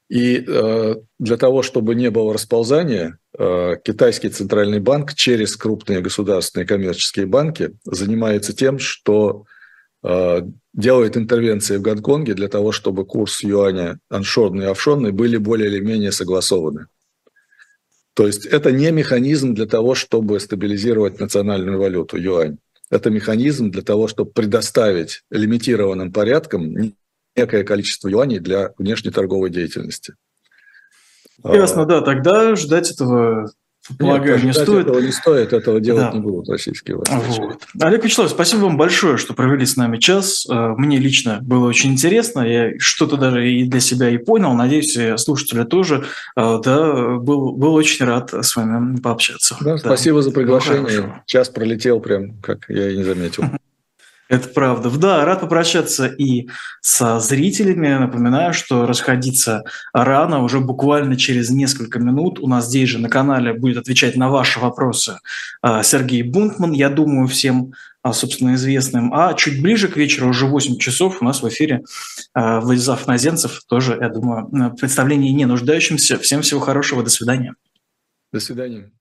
И э, для того, чтобы не было расползания, китайский центральный банк через крупные государственные коммерческие банки занимается тем, что делает интервенции в Гонконге для того, чтобы курс юаня аншорный и офшорный были более или менее согласованы. То есть это не механизм для того, чтобы стабилизировать национальную валюту, юань. Это механизм для того, чтобы предоставить лимитированным порядком некое количество юаней для внешней торговой деятельности. Ясно, да. Тогда ждать этого Полагаю, Нет, не стоит. Этого не стоит, этого делать да. не будут российские власти. Вот. Олег Вячеславович, спасибо вам большое, что провели с нами час. Э, мне лично было очень интересно. Я что-то даже и для себя и понял. Надеюсь, слушатели тоже. Э, да, был, был очень рад с вами пообщаться. Да, да. Спасибо за приглашение. Час пролетел прям, как я и не заметил. Это правда. Да, рад попрощаться и со зрителями. Напоминаю, что расходиться рано, уже буквально через несколько минут. У нас здесь же на канале будет отвечать на ваши вопросы а, Сергей Бунтман. Я думаю, всем а, собственно, известным. А чуть ближе к вечеру, уже 8 часов, у нас в эфире а, Владислав Назенцев, тоже, я думаю, представление не нуждающимся. Всем всего хорошего, до свидания. До свидания.